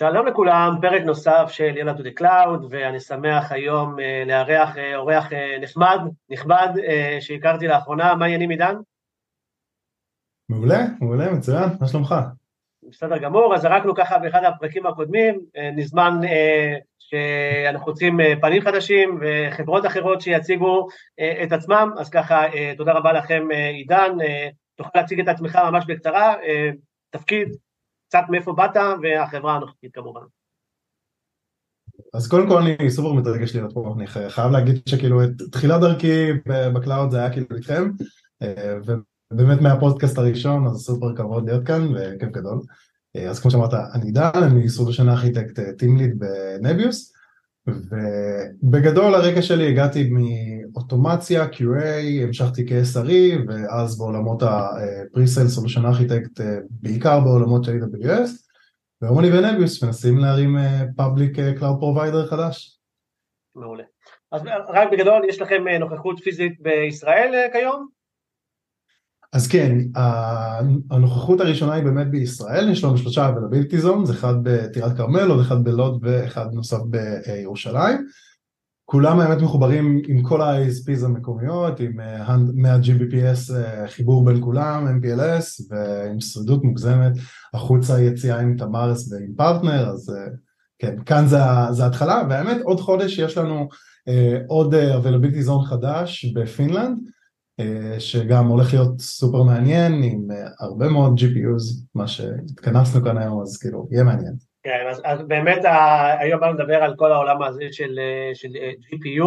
שלום לכולם, פרק נוסף של יאללה to the cloud, ואני שמח היום uh, לארח uh, אורח uh, נחמד, נכבד, שהכרתי לאחרונה, מה העניינים עידן? מעולה, מעולה, מצוין, מה שלומך? בסדר גמור, אז זרקנו ככה באחד הפרקים הקודמים, נזמן שאנחנו רוצים פנים חדשים וחברות אחרות שיציגו את עצמם, אז ככה תודה רבה לכם עידן, תוכל להציג את עצמך ממש בקצרה, תפקיד, קצת מאיפה באת והחברה הנוכחית כמובן. אז קודם כל אני סופר מתרגש להיות פה, אני חייב להגיד שכאילו את תחילת דרכי ב cloud זה היה כאילו איתכם אה, ובאמת מהפודקאסט הראשון אז סופר כבוד להיות כאן וכיף גדול. אה, אז כמו שאמרת אני עידן, אני solution architect team lead בנביוס ובגדול הרקע שלי הגעתי מאוטומציה, QA, המשכתי כ-SRE ואז בעולמות ה-Presale Solution Architect בעיקר בעולמות של AWS והיום אני בנביוס מנסים להרים Public Cloud Provider חדש. מעולה. אז רק בגדול יש לכם נוכחות פיזית בישראל כיום? אז כן, הנוכחות הראשונה היא באמת בישראל, יש לנו שלושה availability zones, אחד בטירת כרמל, עוד אחד בלוד ואחד נוסף בירושלים. כולם האמת מחוברים עם כל ה-ISPs המקומיות, עם 100 Gbps חיבור בין כולם, MPLS ועם שרידות מוגזמת, החוצה יציאה עם תמרס ועם פרטנר, אז כן, כאן זה, זה התחלה, והאמת עוד חודש יש לנו עוד availability zone חדש בפינלנד, שגם הולך להיות סופר מעניין עם הרבה מאוד GPUs, מה שהתכנסנו כאן היום, אז כאילו, יהיה מעניין. כן, אז, אז באמת היום באנו לדבר על כל העולם הזה של, של GPU,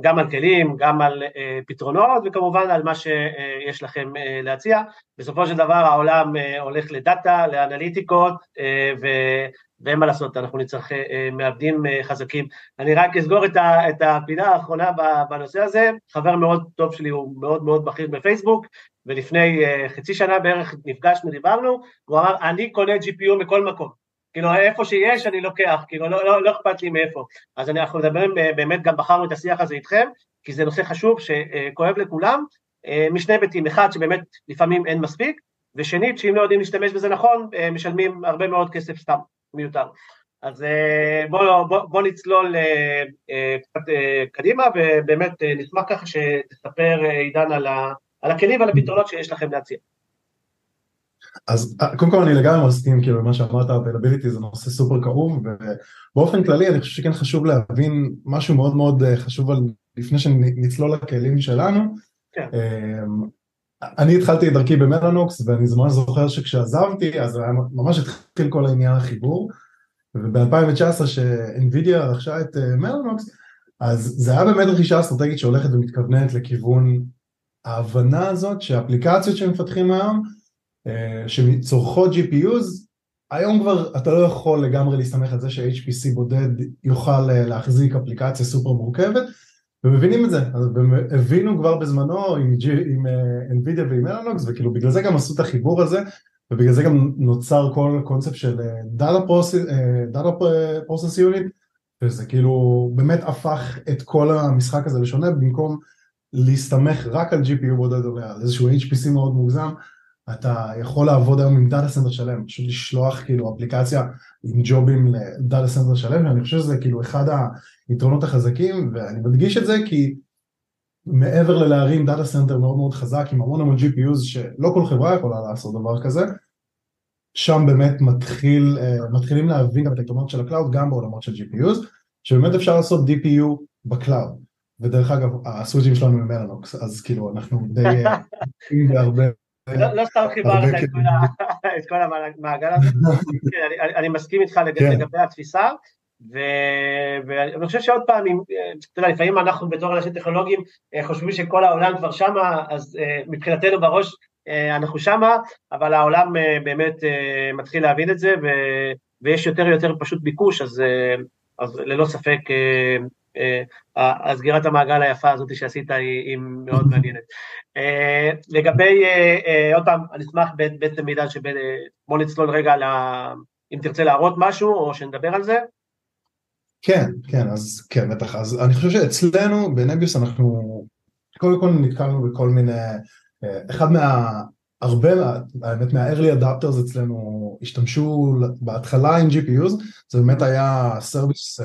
גם על כלים, גם על פתרונות, וכמובן על מה שיש לכם להציע. בסופו של דבר העולם הולך לדאטה, לאנליטיקות, ו... ואין מה לעשות, אנחנו נצטרך מעבדים חזקים. אני רק אסגור את הפינה האחרונה בנושא הזה, חבר מאוד טוב שלי הוא מאוד מאוד בכיר בפייסבוק, ולפני חצי שנה בערך נפגשנו, דיברנו, והוא אמר, אני קונה GPU מכל מקום. כאילו, איפה שיש אני לוקח, כאילו, לא, לא, לא אכפת לי מאיפה. אז אנחנו מדברים, באמת גם בחרנו את השיח הזה איתכם, כי זה נושא חשוב שכואב לכולם, משני היבטים, אחד שבאמת לפעמים אין מספיק, ושנית, שאם לא יודעים להשתמש בזה נכון, משלמים הרבה מאוד כסף סתם. מיותר. אז בוא, בוא, בוא נצלול קצת קדימה, ובאמת נשמח ככה שתספר עידן על, ה, על הכלים ועל הפתרונות שיש לכם להציע. אז קודם כל אני לגמרי מסכים כאילו מה שאמרת, availability זה נושא סופר כאוב, ובאופן כללי אני חושב שכן חשוב להבין משהו מאוד מאוד חשוב על, לפני שנצלול לכלים שלנו. כן. אני התחלתי את דרכי במלאנוקס ואני ממש זוכר שכשעזבתי אז ממש התחיל כל העניין החיבור וב-2019 שאינווידיה רכשה את מלאנוקס אז זה היה באמת רכישה אסטרטגית שהולכת ומתכוונת לכיוון ההבנה הזאת שהאפליקציות שמפתחים היום שצורכות GPUs היום כבר אתה לא יכול לגמרי להסתמך על זה ש-HPC בודד יוכל להחזיק אפליקציה סופר מורכבת ומבינים את זה, הבינו כבר בזמנו עם, עם NVIDIA ועם מלאנוקס וכאילו בגלל זה גם עשו את החיבור הזה ובגלל זה גם נוצר כל קונספט של Data Process Unit וזה כאילו באמת הפך את כל המשחק הזה לשונה במקום להסתמך רק על GPU בודד או על איזשהו HPC מאוד מוגזם אתה יכול לעבוד היום עם data center שלם, פשוט לשלוח כאילו אפליקציה עם ג'ובים ל data center שלם, ואני חושב שזה כאילו אחד היתרונות החזקים, ואני מדגיש את זה כי מעבר ללהרים data center מאוד מאוד חזק עם המון המון GPUs שלא כל חברה יכולה לעשות דבר כזה, שם באמת מתחיל, מתחילים להבין גם את היתרונות של ה cloud גם בעולמות של GPUs, שבאמת אפשר לעשות DPU ב cloud, ודרך אגב ה switchים שלנו הם מלאנוקס, אז כאילו אנחנו די בהרבה לא סתם חיברת את כל המעגל הזה, אני מסכים איתך לגבי התפיסה, ואני חושב שעוד פעם, אתה יודע, לפעמים אנחנו בתור אנשים טכנולוגיים חושבים שכל העולם כבר שמה, אז מבחינתנו בראש אנחנו שמה, אבל העולם באמת מתחיל להבין את זה, ויש יותר ויותר פשוט ביקוש, אז ללא ספק הסגירת המעגל היפה הזאת שעשית היא מאוד מעניינת. לגבי, עוד פעם, אני אשמח בעצם מידע שבוא נצלול רגע אם תרצה להראות משהו או שנדבר על זה. כן, כן, אז כן, בטח, אז אני חושב שאצלנו בנביוס אנחנו קודם כל נתקלנו בכל מיני, אחד הרבה, האמת מה-early adapters אצלנו השתמשו בהתחלה עם GPUs, זה באמת היה הסרוויס,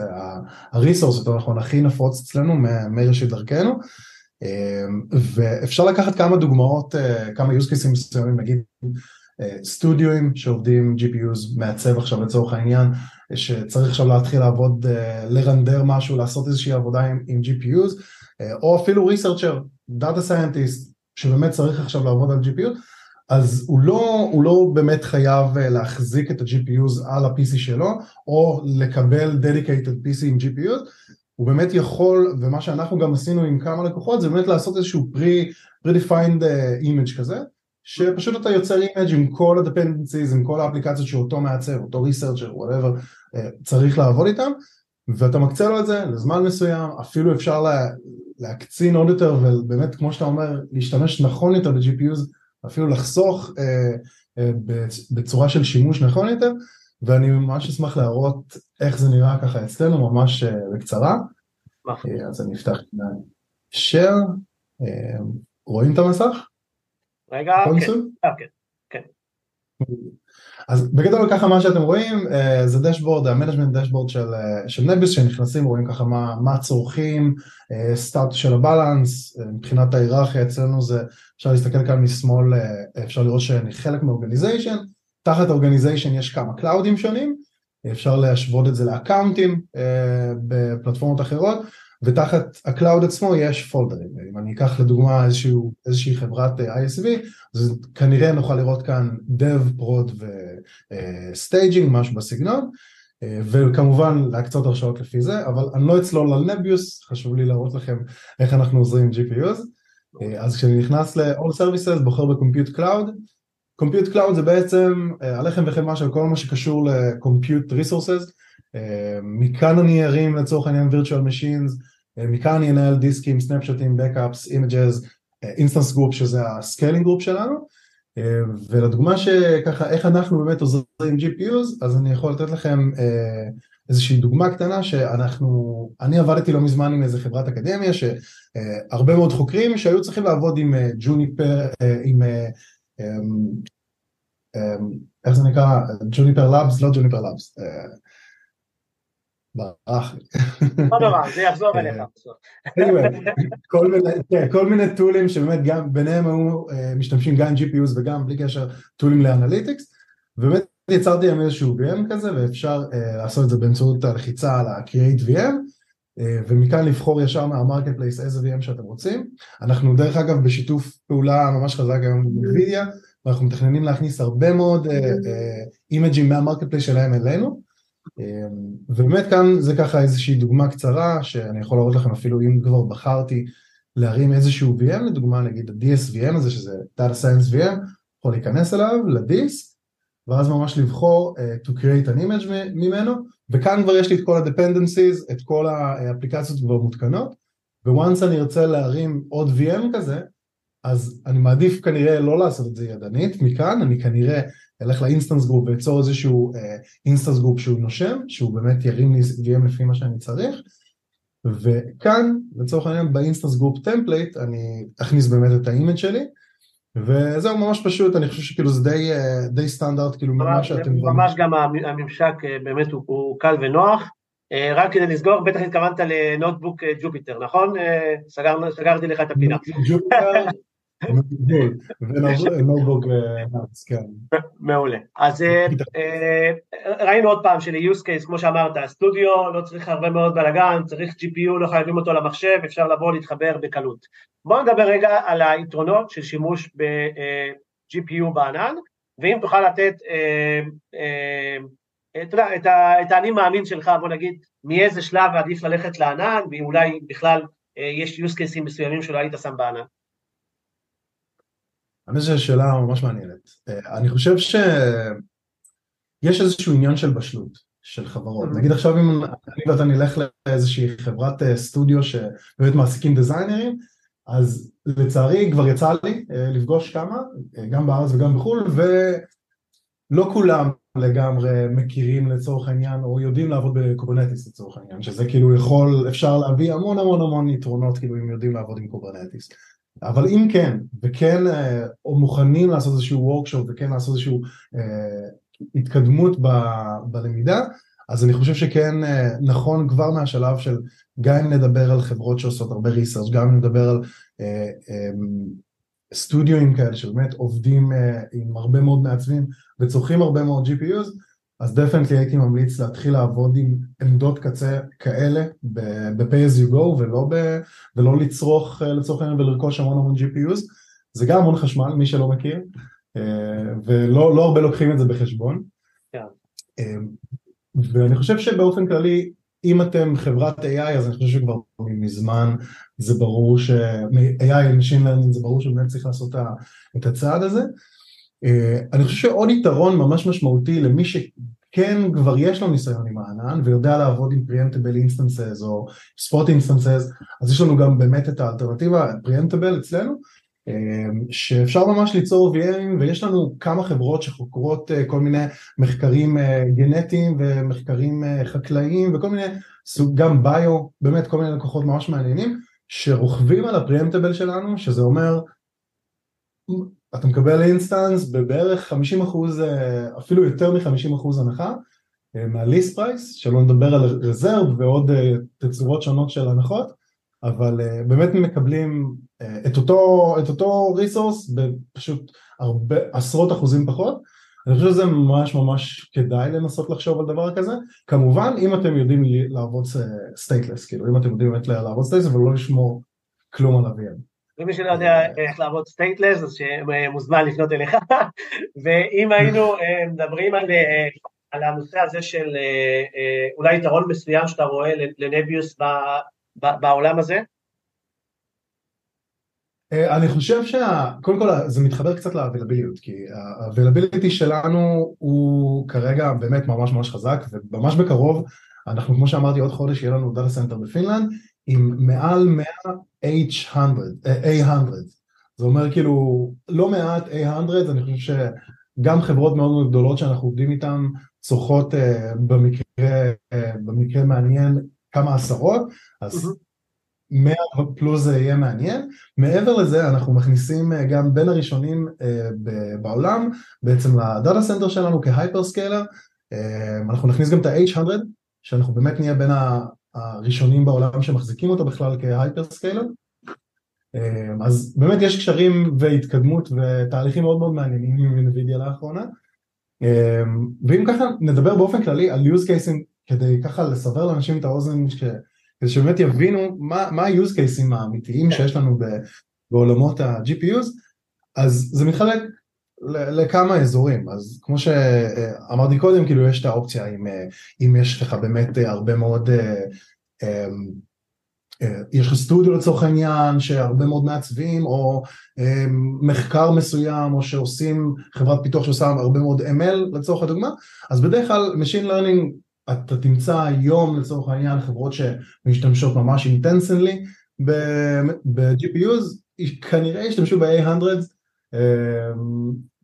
הריסורס יותר נכון, הכי נפוץ אצלנו מראשית דרכנו, ואפשר לקחת כמה דוגמאות, כמה use cases מסוימים, נגיד סטודיואים שעובדים GPUs, מעצב עכשיו לצורך העניין, שצריך עכשיו להתחיל לעבוד, לרנדר משהו, לעשות איזושהי עבודה עם, עם GPUs, או אפילו researcher, data scientist, שבאמת צריך עכשיו לעבוד על GPU, אז הוא לא, הוא לא באמת חייב להחזיק את ה-GPUs על ה-PC שלו, או לקבל dedicated PC עם GPUs, הוא באמת יכול, ומה שאנחנו גם עשינו עם כמה לקוחות, זה באמת לעשות איזשהו pre-defined image כזה, שפשוט אתה יוצר image עם כל ה-dependencies, עם כל האפליקציות שאותו מעצב, אותו researcher, whatever, צריך לעבוד איתם, ואתה מקצה לו את זה לזמן מסוים, אפילו אפשר לה, להקצין עוד יותר, ובאמת כמו שאתה אומר, להשתמש נכון יותר ב-GPUs, אפילו לחסוך אה, אה, בצורה של שימוש נכון יותר, ואני ממש אשמח להראות איך זה נראה ככה אצלנו ממש אה, בקצרה. אה, אז אני אפתח את אה, רואים את המסך? רגע, כן. אז בגדול ככה מה שאתם רואים אה, זה dashboard, ה- management dashboard של, אה, של נביוס שנכנסים רואים ככה מה, מה צורכים, סטטוס של ה- balance, מבחינת ההיררכיה אצלנו זה אפשר להסתכל כאן משמאל אפשר לראות שאני חלק מ- organization, תחת organization יש כמה קלאודים שונים, אפשר להשוות את זה לאקאונטים בפלטפורמות אחרות ותחת ה- cloud עצמו יש פולדרים, אם אני אקח לדוגמה איזשהו, איזושהי חברת ISV, אז כנראה נוכל לראות כאן dev, prod ו-staging, משהו בסגנון, וכמובן להקצות הרשאות לפי זה, אבל אני לא אצלול על נביוס, חשוב לי להראות לכם איך אנחנו יוצרים GPUs, אז כשאני נכנס ל-all services, בוחר ב-compute cloud, compute cloud זה בעצם הלחם וחמאה של כל מה שקשור ל-compute resources, מכאן אני ארים לצורך העניין virtual machines, מכאן אני אנהל דיסקים, סנפשוטים, backups, images, instance group שזה ה- scaling group שלנו ולדוגמה שככה איך אנחנו באמת יוצרים GPUs אז אני יכול לתת לכם איזושהי דוגמה קטנה שאנחנו, אני עבדתי לא מזמן עם איזה חברת אקדמיה שהרבה מאוד חוקרים שהיו צריכים לעבוד עם Juniper, עם איך זה נקרא? Juniper Labs? לא Juniper Labs ברח לי. לא נורא, זה יחזור אליך. כן, כל מיני טולים שבאמת גם ביניהם היו משתמשים גם GPUs וגם בלי קשר טולים ל- analytics ובאמת יצרתי להם איזשהו VM כזה ואפשר לעשות את זה באמצעות הלחיצה על ה-Create VM ומכאן לבחור ישר מה- marketplace איזה VM שאתם רוצים. אנחנו דרך אגב בשיתוף פעולה ממש חזק היום עם NVIDIA ואנחנו מתכננים להכניס הרבה מאוד אימג'ים מה- marketplace שלהם אלינו ובאמת כאן זה ככה איזושהי דוגמה קצרה שאני יכול להראות לכם אפילו אם כבר בחרתי להרים איזשהו VM לדוגמה נגיד ה-DSVM הזה שזה Data Science VM יכול להיכנס אליו לדיסק ואז ממש לבחור uh, to create an image ממנו וכאן כבר יש לי את כל ה-dependencies את כל האפליקציות כבר מותקנות וואנס אני ארצה להרים עוד VM כזה אז אני מעדיף כנראה לא לעשות את זה ידנית. מכאן אני כנראה אלך ל- instance group ואצור איזשהו instance group שהוא נושם, שהוא באמת ירים לי VM לפי מה שאני צריך. וכאן לצורך העניין ב- instance group template אני אכניס באמת את ה- image שלי. וזהו ממש פשוט, אני חושב שכאילו זה די, די סטנדרט כאילו ממש שאתם... ממש גם הממשק באמת הוא, הוא קל ונוח. רק כדי לסגור, בטח התכוונת ל- notebook Jupyter, נכון? סגר, סגרתי לך את הפינה. ג'ופיטר, ונובוג נאץ, כן. מעולה. אז ראינו עוד פעם של-use case, כמו שאמרת, הסטודיו לא צריך הרבה מאוד בלאגן, צריך GPU, לא חייבים אותו למחשב, אפשר לבוא להתחבר בקלות. בואו נדבר רגע על היתרונות של שימוש ב-GPU בענן, ואם תוכל לתת, אתה יודע, את האני מאמין שלך, בוא נגיד, מאיזה שלב עדיף ללכת לענן, ואולי בכלל יש use cases מסוימים שלא היית שם בענן. האמת שזו שאלה ממש מעניינת. אני חושב שיש איזשהו עניין של בשלות של חברות. נגיד עכשיו אם אני ואתה נלך לאיזושהי חברת סטודיו שבאמת מעסיקים דיזיינרים, אז לצערי כבר יצא לי לפגוש כמה, גם בארץ וגם בחו"ל, ולא כולם לגמרי מכירים לצורך העניין או יודעים לעבוד ב- Kubernetes לצורך העניין, שזה כאילו יכול, אפשר להביא המון המון המון יתרונות כאילו אם יודעים לעבוד עם Kubernetes. אבל אם כן, וכן אה, או מוכנים לעשות איזשהו workshop וכן לעשות איזשהו אה, התקדמות ב, בלמידה, אז אני חושב שכן אה, נכון כבר מהשלב של גם אם נדבר על חברות שעושות הרבה research, גם אם נדבר על אה, אה, סטודיואים כאלה שבאמת עובדים אה, עם הרבה מאוד מעצבים וצורכים הרבה מאוד GPUs, אז definitely הייתי ממליץ להתחיל לעבוד עם עמדות קצה כאלה ב-pay as you go ולא, ב, ולא לצרוך אה, לצורך העניין ולרכוש המון המון GPUs, זה גם המון חשמל מי שלא מכיר אה, ולא לא הרבה לוקחים את זה בחשבון. Yeah. כן. ואני חושב שבאופן כללי אם אתם חברת AI אז אני חושב שכבר מזמן זה ברור ש-AI Machine Learning זה ברור שבאמת צריך לעשות את הצעד הזה. אה, אני חושב שעוד יתרון ממש משמעותי למי שכן כבר יש לו ניסיון עם הענן ויודע לעבוד עם Preemptable Instances או Spot Instances אז יש לנו גם באמת את האלטרנטיבה Preemptable אצלנו אמ, שאפשר ממש ליצור VM-ים ויש לנו כמה חברות שחוקרות אה, כל מיני מחקרים אה, גנטיים ומחקרים אה, חקלאיים וכל מיני סוג, גם ביו, באמת כל מיני לקוחות ממש מעניינים שרוכבים על ה- Preemptable שלנו שזה אומר אתה מקבל instance בבערך 50 אחוז, אפילו יותר מ-50 אחוז הנחה מה- list price, שלא נדבר על reserve ועוד תצורות שונות של הנחות אבל באמת מקבלים את אותו, את אותו resource בפשוט הרבה, עשרות אחוזים פחות. אני חושב שזה ממש ממש כדאי לנסות לחשוב על דבר כזה. כמובן אם אתם יודעים לעבוד stateless, כאילו אם אתם יודעים באמת לעבוד stateless ולא לשמור כלום על ה-VM. ומי שלא יודע אה, איך לעבוד stateless אז שמוזמן לפנות אליך ואם היינו מדברים על, על הנושא הזה של אולי יתרון מסוים שאתה רואה לנביוס בעולם הזה? אה, אני חושב שקודם כל זה מתחבר קצת ל- availability כי ה- availability שלנו הוא כרגע באמת ממש ממש חזק וממש בקרוב אנחנו כמו שאמרתי עוד חודש יהיה לנו data center בפינלנד עם מעל 100 H100, A100 זה אומר כאילו לא מעט A100 אני חושב שגם חברות מאוד מאוד גדולות שאנחנו עובדים איתן צורכות uh, במקרה, uh, במקרה מעניין כמה עשרות, אז 100 פלוס זה יהיה מעניין. מעבר לזה אנחנו מכניסים אה, גם בין הראשונים אה, בעולם בעצם ל- data center שלנו כ- hyperscaler, אה, אנחנו נכניס גם את ה-H100 שאנחנו באמת נהיה בין הראשונים בעולם שמחזיקים אותו בכלל כהייפרסקיילר. אז באמת יש קשרים והתקדמות ותהליכים מאוד מאוד מעניינים עם NVIDIA לאחרונה. ואם ככה נדבר באופן כללי על use cases כדי ככה לסבר לאנשים את האוזן, ש... כדי שבאמת יבינו מה, מה ה-use cases האמיתיים שיש לנו ב... בעולמות ה-GPUs, אז זה מתחלק לכמה אזורים, אז כמו שאמרתי קודם, כאילו יש את האופציה אם, אם יש לך באמת הרבה מאוד, אמ, יש לך סטודיו לצורך העניין שהרבה מאוד מעצבים או מחקר מסוים או שעושים חברת פיתוח שעושה הרבה מאוד ML לצורך הדוגמה, אז בדרך כלל Machine Learning אתה תמצא היום לצורך העניין חברות שמשתמשות ממש אינטנסנלי ב-GPUs, כנראה ישתמשו ב-A100, אמ,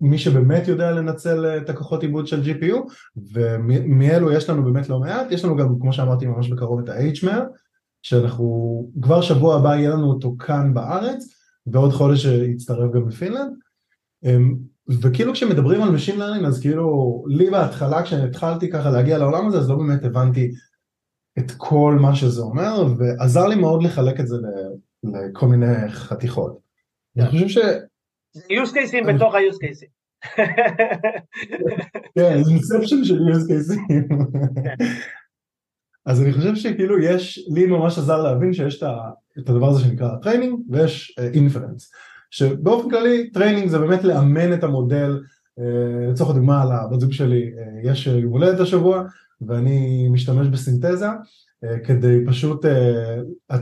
מי שבאמת יודע לנצל את הכוחות עיבוד של GPU, ומאלו יש לנו באמת לא מעט, יש לנו גם כמו שאמרתי ממש בקרוב את ה-H100, שאנחנו כבר שבוע הבא יהיה לנו אותו כאן בארץ, ועוד חודש יצטרף גם בפינלנד. אמ, וכאילו כשמדברים על Machine Learning אז כאילו לי בהתחלה כשהתחלתי ככה להגיע לעולם הזה אז לא באמת הבנתי את כל מה שזה אומר ועזר לי מאוד לחלק את זה לכל מיני חתיכות. אני חושב use cases בתוך ה-use cases. כן, זה inception של use cases. אז אני חושב שכאילו יש, לי ממש עזר להבין שיש את הדבר הזה שנקרא training ויש inference. Uh, שבאופן כללי training זה באמת לאמן את המודל, אה, לצורך הדוגמה לבת זוג שלי אה, יש יום הולדת השבוע ואני משתמש ב- Synthesia אה, כדי פשוט,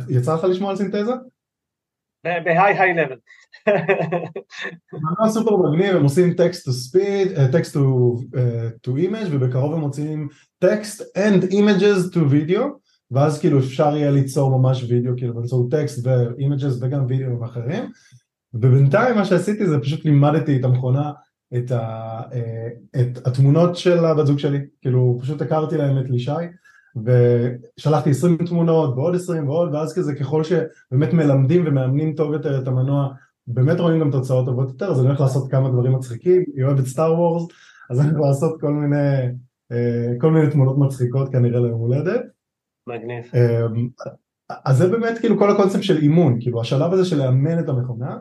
יצא לך לשמוע על Synthesia? ב high high level. ממש סופר מגניב, הם עושים speech, text to, uh, to image ובקרוב הם מוציאים text and images to video ואז כאילו אפשר יהיה ליצור ממש וידאו כאילו באמצעות טקסט ו images וגם וידאו אחרים ובינתיים מה שעשיתי זה פשוט לימדתי את המכונה את, ה, אה, את התמונות של הבת זוג שלי, כאילו פשוט הכרתי להם את לישי, ושלחתי 20 תמונות ועוד 20 ועוד ואז כזה ככל שבאמת מלמדים ומאמנים טוב יותר את המנוע באמת רואים גם תוצאות טובות יותר אז אני הולך לעשות כמה דברים מצחיקים, היא אוהבת סטאר וורס אז אני הולך לעשות כל מיני, אה, כל מיני תמונות מצחיקות כנראה ליום הולדת. מגניב. אמ, אז זה באמת כאילו כל הקונספט של אימון, כאילו השלב הזה של לאמן את המכונה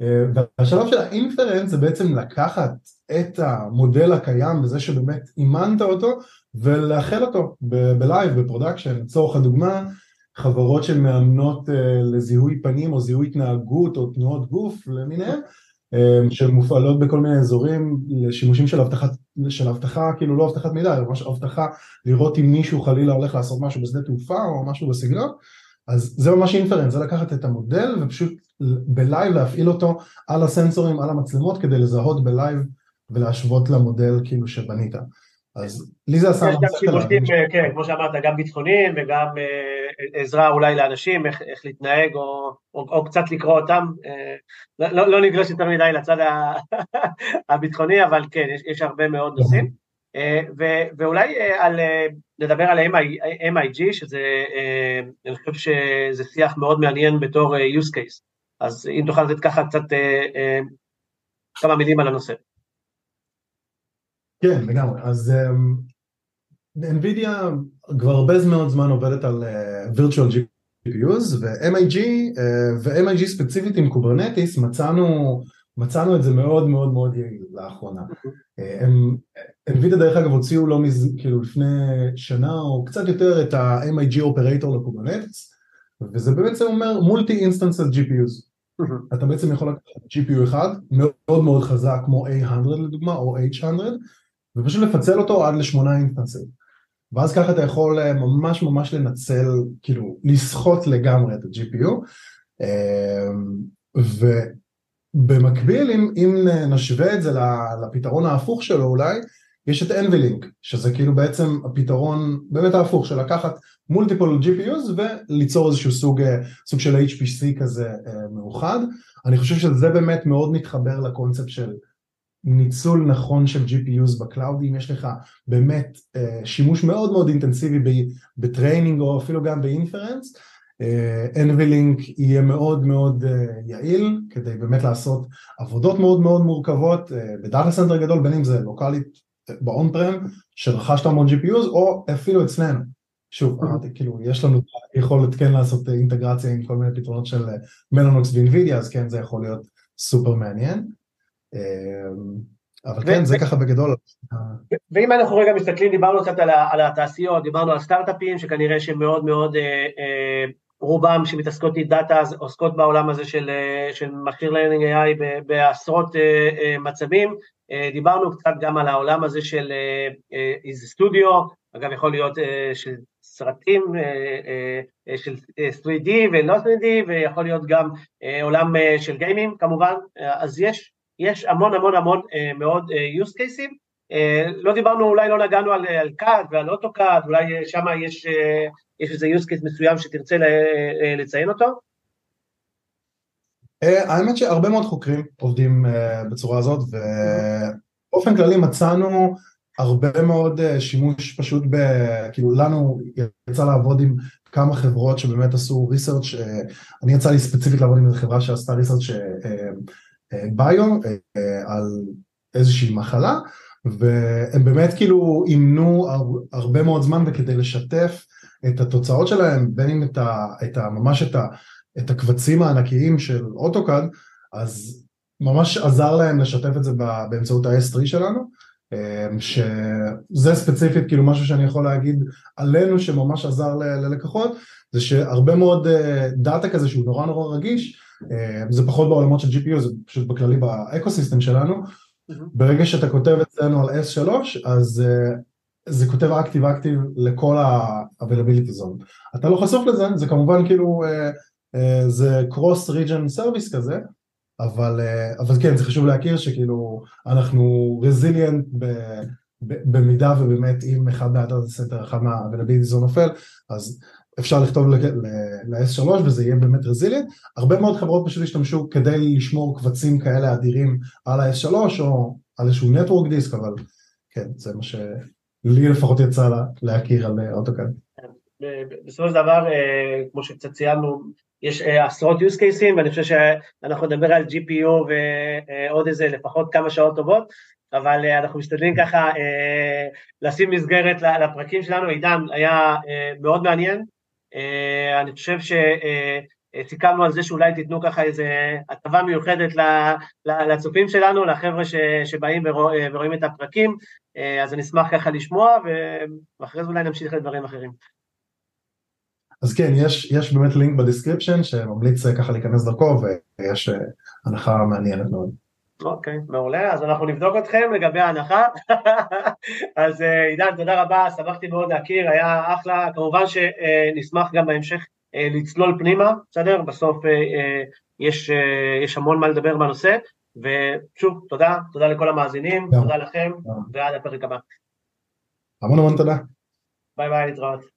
והשלב של האינפרנס זה בעצם לקחת את המודל הקיים בזה שבאמת אימנת אותו ולהחיל אותו ב live, ב production, לצורך הדוגמה חברות שמאמנות אה, לזיהוי פנים או זיהוי התנהגות או תנועות גוף למיניהם אה, שמופעלות בכל מיני אזורים לשימושים של אבטחה, של אבטחה כאילו לא אבטחת מידע, אלא ממש אבטחה לראות אם מישהו חלילה הולך לעשות משהו בשדה תעופה או משהו בסגנון אז זה ממש inference, זה לקחת את המודל ופשוט ב live להפעיל אותו על הסנסורים, על המצלמות כדי לזהות ב live ולהשוות למודל כאילו שבנית. אז לי זה עשה... יש גם שימושים, אה, כן, כמו שאמרת, גם ביטחוניים וגם אה, עזרה אולי לאנשים, איך, איך להתנהג או, או, או קצת לקרוא אותם. אה, לא, לא, לא נגלוש יותר מדי לצד הביטחוני, אבל כן, יש, יש הרבה מאוד נושאים. ו, ואולי על, נדבר על MIG, שזה, אני חושב שזה שיח מאוד מעניין בתור use case. אז אם תוכל לתת ככה קצת כמה מילים על הנושא. כן, לגמרי. אז um, NVIDIA כבר הרבה מאוד זמן עובדת על virtual GPUs ו-MIG ו-MIG ספציפית עם Kubernetes מצאנו, מצאנו את זה מאוד מאוד מאוד יעיל לאחרונה. Uh, הם, NVIDIA דרך אגב הוציאו לא מז... כאילו לפני שנה או קצת יותר את ה-MIG operator ל Kubernetes וזה בעצם אומר multi instance על GPUs. אתה בעצם יכול לקחת GPU אחד מאוד מאוד חזק כמו A100 לדוגמה או H100 ופשוט לפצל אותו עד לשמונה אינסטנסים. ואז ככה אתה יכול אה, ממש ממש לנצל, כאילו לסחוט לגמרי את ה-GPU ובמקביל אם, אם נשווה את זה לפתרון ההפוך שלו אולי, יש את NVLink, שזה כאילו בעצם הפתרון באמת ההפוך של לקחת multiple GPUs וליצור איזשהו סוג, אה, סוג של HPC כזה אה, מאוחד. אני חושב שזה באמת מאוד מתחבר לקונספט של ניצול נכון של GPUs ב cloud, אם יש לך באמת אה, שימוש מאוד מאוד אינטנסיבי ב training או אפילו גם ב inference, אה, NVLink יהיה מאוד מאוד אה, יעיל כדי באמת לעשות עבודות מאוד מאוד מורכבות ב data center גדול, בין אם זה לוקאלית ב on-prem שרכשת המון GPUs או אפילו אצלנו. שוב, אמרתי, כאילו, יש לנו יכולת כן לעשות אינטגרציה עם כל מיני פתרונות של Mellanox ו NVIDIA, אז כן, זה יכול להיות סופר מעניין. אבל כן, זה ככה בגדול. ואם אנחנו רגע מסתכלים, דיברנו קצת על התעשיות, דיברנו על סטארט-אפים שכנראה שמאוד מאוד, אה, אה, רובם שמתעסקות עם דאטה, עוסקות בעולם הזה של, אה, של machine learning AI בעשרות מצבים. דיברנו קצת גם על העולם הזה של איזה סטודיו, אגב יכול להיות של סרטים של 3D ולא 3D, ויכול להיות גם עולם של גיימים כמובן, אז יש יש המון המון המון אה, מאוד אה, use cases, אה, לא דיברנו, אולי לא נגענו על, על CAD ועל אוטו-CAD, אולי שם יש, יש איזה use case מסוים שתרצה לציין אותו? האמת שהרבה מאוד חוקרים עובדים בצורה הזאת ובאופן כללי מצאנו הרבה מאוד שימוש פשוט ב... כאילו לנו יצא לעבוד עם כמה חברות שבאמת עשו ריסרצ' אני יצא לי ספציפית לעבוד עם חברה שעשתה ריסרצ' ביו אה, על איזושהי מחלה והם באמת כאילו אימנו הרבה מאוד זמן וכדי לשתף את התוצאות שלהם בין אם את ה, את ה, ממש את, ה, את הקבצים הענקיים של AutoCAD אז ממש עזר להם לשתף את זה באמצעות ה-S3 שלנו אה, שזה ספציפית כאילו משהו שאני יכול להגיד עלינו שממש עזר ללקוחות זה שהרבה מאוד אה, דאטה כזה שהוא נורא נורא רגיש אה, זה פחות בעולמות של GPU, זה פשוט בכללי ב ecosystem שלנו. ברגע שאתה כותב אצלנו על S3, אז אה, זה כותב active active לכל ה-availability zone. אתה לא חשוף לזה, זה כמובן כאילו, אה, זה cross region service כזה, אבל, אבל כן, זה חשוב להכיר שכאילו אנחנו resilient במידה ובאמת אם אחד מה data center, אחד מה-availability zone נופל, אז אפשר לכתוב ל-S3 וזה יהיה באמת resilient, הרבה מאוד חברות פשוט השתמשו כדי לשמור קבצים כאלה אדירים על ה-S3 או על איזשהו network disk, אבל כן, זה מה שלי לפחות יצא לה, להכיר על אוטוקאד. בסופו של דבר, כמו שקצת ציינו, יש עשרות use cases ואני חושב שאנחנו נדבר על GPU ועוד איזה לפחות כמה שעות טובות, אבל אנחנו משתדלים ככה לשים מסגרת לפרקים שלנו, עידן היה מאוד מעניין, אני חושב סיכמנו על זה שאולי תיתנו ככה איזה הטבה מיוחדת לצופים שלנו, לחבר'ה שבאים ורואים את הפרקים, אז אני אשמח ככה לשמוע, ואחרי זה אולי נמשיך לדברים אחרים. אז כן, יש, יש באמת לינק ב description שממליץ ככה להיכנס דרכו ויש הנחה מעניינת מאוד. אוקיי, מעולה, אז אנחנו נבדוק אתכם לגבי ההנחה. אז עידן, תודה רבה, שמחתי מאוד להכיר, היה אחלה, כמובן שנשמח גם בהמשך לצלול פנימה, בסדר? בסוף יש, יש המון מה לדבר בנושא, ושוב, תודה, תודה לכל המאזינים, תודה לכם, ועד הפרק הבא. המון המון תודה. ביי ביי, להתראות.